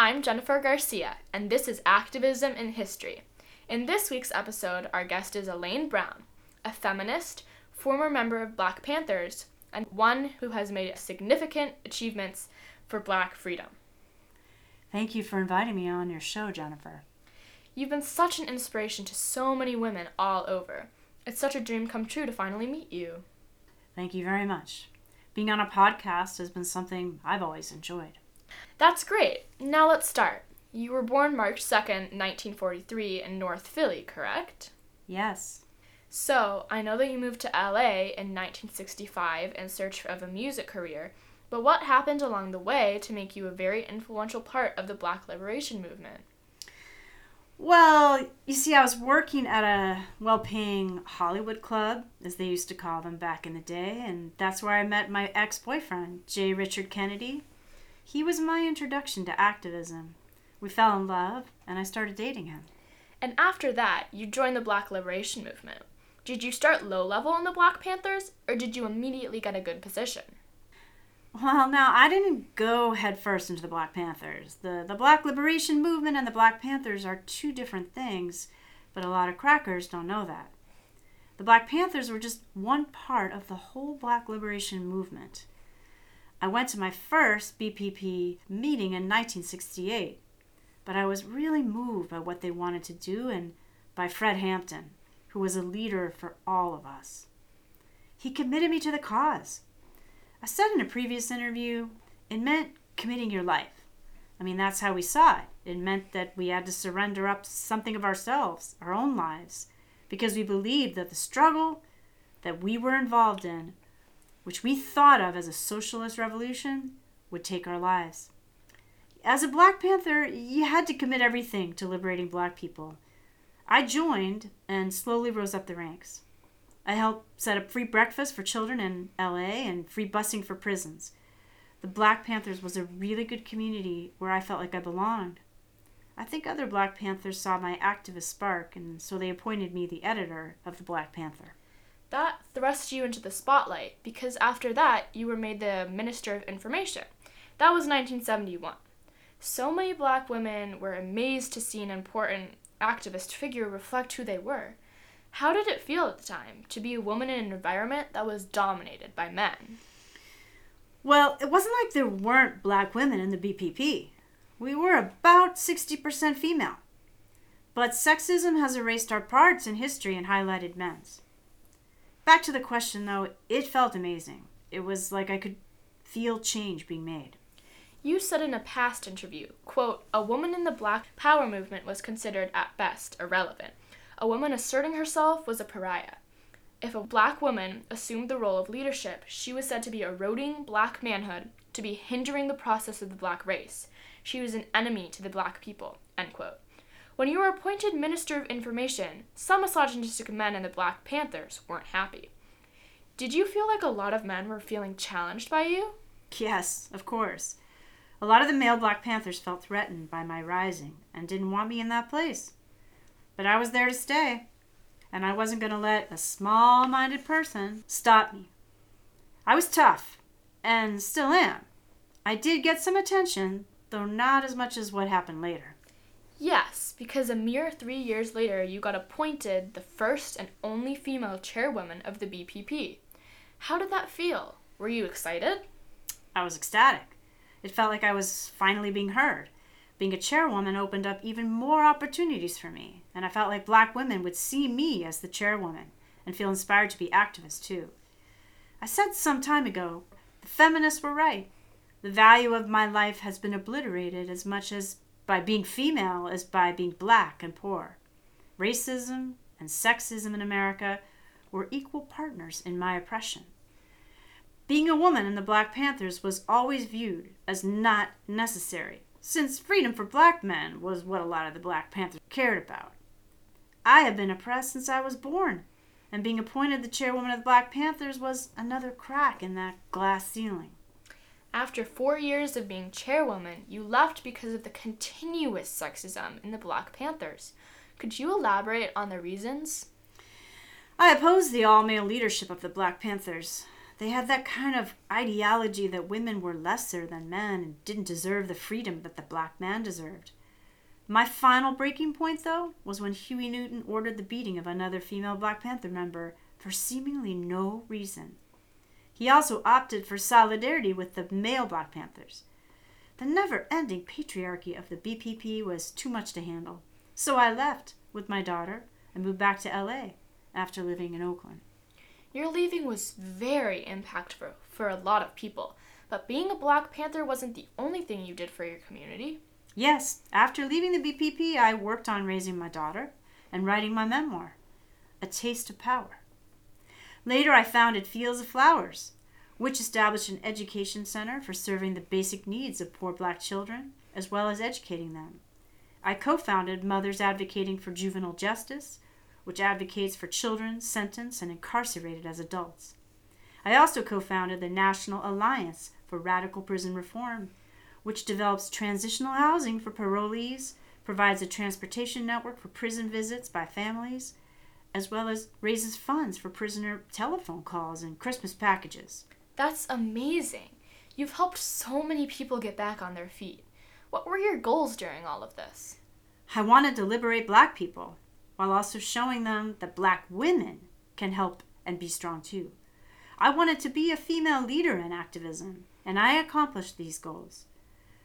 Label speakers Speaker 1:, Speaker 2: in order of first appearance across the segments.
Speaker 1: I'm Jennifer Garcia, and this is Activism in History. In this week's episode, our guest is Elaine Brown, a feminist, former member of Black Panthers, and one who has made significant achievements for Black freedom.
Speaker 2: Thank you for inviting me on your show, Jennifer.
Speaker 1: You've been such an inspiration to so many women all over. It's such a dream come true to finally meet you.
Speaker 2: Thank you very much. Being on a podcast has been something I've always enjoyed.
Speaker 1: That's great. Now let's start. You were born March 2nd, 1943, in North Philly, correct?
Speaker 2: Yes.
Speaker 1: So, I know that you moved to LA in 1965 in search of a music career, but what happened along the way to make you a very influential part of the Black liberation movement?
Speaker 2: Well, you see, I was working at a well paying Hollywood club, as they used to call them back in the day, and that's where I met my ex boyfriend, Jay Richard Kennedy. He was my introduction to activism. We fell in love, and I started dating him.
Speaker 1: And after that, you joined the Black liberation movement. Did you start low level in the Black Panthers, or did you immediately get a good position?
Speaker 2: Well, now I didn't go headfirst into the Black Panthers. The the Black Liberation Movement and the Black Panthers are two different things, but a lot of crackers don't know that. The Black Panthers were just one part of the whole Black Liberation Movement. I went to my first BPP meeting in 1968, but I was really moved by what they wanted to do and by Fred Hampton, who was a leader for all of us. He committed me to the cause. I said in a previous interview, it meant committing your life. I mean, that's how we saw it. It meant that we had to surrender up something of ourselves, our own lives, because we believed that the struggle that we were involved in which we thought of as a socialist revolution, would take our lives. As a Black Panther, you had to commit everything to liberating black people. I joined and slowly rose up the ranks. I helped set up free breakfast for children in LA and free busing for prisons. The Black Panthers was a really good community where I felt like I belonged. I think other Black Panthers saw my activist spark, and so they appointed me the editor of the Black Panther.
Speaker 1: That thrust you into the spotlight because after that you were made the Minister of Information. That was 1971. So many black women were amazed to see an important activist figure reflect who they were. How did it feel at the time to be a woman in an environment that was dominated by men?
Speaker 2: Well, it wasn't like there weren't black women in the BPP. We were about 60% female. But sexism has erased our parts in history and highlighted men's. Back to the question, though, it felt amazing. It was like I could feel change being made.
Speaker 1: You said in a past interview, quote, a woman in the black power movement was considered at best irrelevant. A woman asserting herself was a pariah. If a black woman assumed the role of leadership, she was said to be eroding black manhood, to be hindering the process of the black race. She was an enemy to the black people. End quote. When you were appointed Minister of Information, some misogynistic men in the Black Panthers weren't happy. Did you feel like a lot of men were feeling challenged by you?
Speaker 2: Yes, of course. A lot of the male Black Panthers felt threatened by my rising and didn't want me in that place. But I was there to stay, and I wasn't going to let a small minded person stop me. I was tough, and still am. I did get some attention, though not as much as what happened later.
Speaker 1: Yes, because a mere three years later, you got appointed the first and only female chairwoman of the BPP. How did that feel? Were you excited?
Speaker 2: I was ecstatic. It felt like I was finally being heard. Being a chairwoman opened up even more opportunities for me, and I felt like black women would see me as the chairwoman and feel inspired to be activists too. I said some time ago, the feminists were right. The value of my life has been obliterated as much as by being female as by being black and poor. Racism and sexism in America were equal partners in my oppression. Being a woman in the Black Panthers was always viewed as not necessary, since freedom for black men was what a lot of the Black Panthers cared about. I have been oppressed since I was born, And being appointed the chairwoman of the Black Panthers was another crack in that glass ceiling.
Speaker 1: After four years of being chairwoman, you left because of the continuous sexism in the Black Panthers. Could you elaborate on the reasons?
Speaker 2: I opposed the all male leadership of the Black Panthers. They had that kind of ideology that women were lesser than men and didn't deserve the freedom that the black man deserved. My final breaking point, though, was when Huey Newton ordered the beating of another female Black Panther member for seemingly no reason. He also opted for solidarity with the male Black Panthers. The never ending patriarchy of the BPP was too much to handle, so I left with my daughter and moved back to LA after living in Oakland.
Speaker 1: Your leaving was very impactful for a lot of people, but being a Black Panther wasn't the only thing you did for your community.
Speaker 2: Yes, after leaving the BPP, I worked on raising my daughter and writing my memoir, A Taste of Power. Later, I founded Fields of Flowers, which established an education center for serving the basic needs of poor black children, as well as educating them. I co founded Mothers Advocating for Juvenile Justice, which advocates for children sentenced and incarcerated as adults. I also co founded the National Alliance for Radical Prison Reform, which develops transitional housing for parolees, provides a transportation network for prison visits by families, as well as raises funds for prisoner telephone calls and Christmas packages.
Speaker 1: That's amazing. You've helped so many people get back on their feet. What were your goals during all of this?
Speaker 2: I wanted to liberate black people while also showing them that black women can help and be strong too. I wanted to be a female leader in activism, and I accomplished these goals.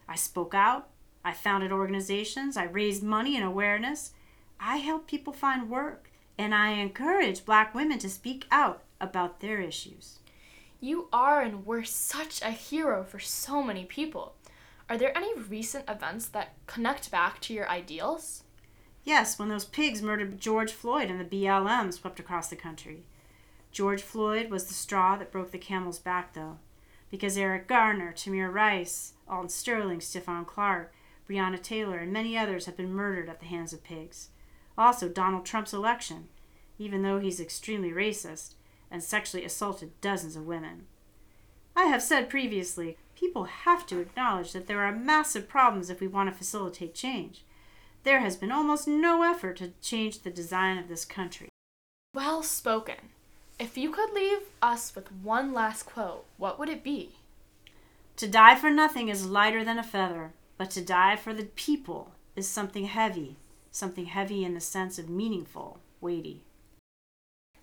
Speaker 2: I spoke out, I founded organizations, I raised money and awareness, I helped people find work, and I encourage black women to speak out about their issues.
Speaker 1: You are and were such a hero for so many people. Are there any recent events that connect back to your ideals?
Speaker 2: Yes, when those pigs murdered George Floyd and the BLM swept across the country. George Floyd was the straw that broke the camel's back, though, because Eric Garner, Tamir Rice, Alton Sterling, Stephon Clark, Breonna Taylor, and many others have been murdered at the hands of pigs. Also, Donald Trump's election, even though he's extremely racist and sexually assaulted dozens of women. I have said previously, people have to acknowledge that there are massive problems if we want to facilitate change there has been almost no effort to change the design of this country.
Speaker 1: Well spoken. If you could leave us with one last quote, what would it be?
Speaker 2: To die for nothing is lighter than a feather, but to die for the people is something heavy, something heavy in the sense of meaningful, weighty.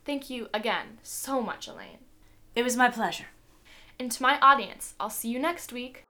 Speaker 1: Thank you again so much, Elaine.
Speaker 2: It was my pleasure.
Speaker 1: And to my audience, I'll see you next week.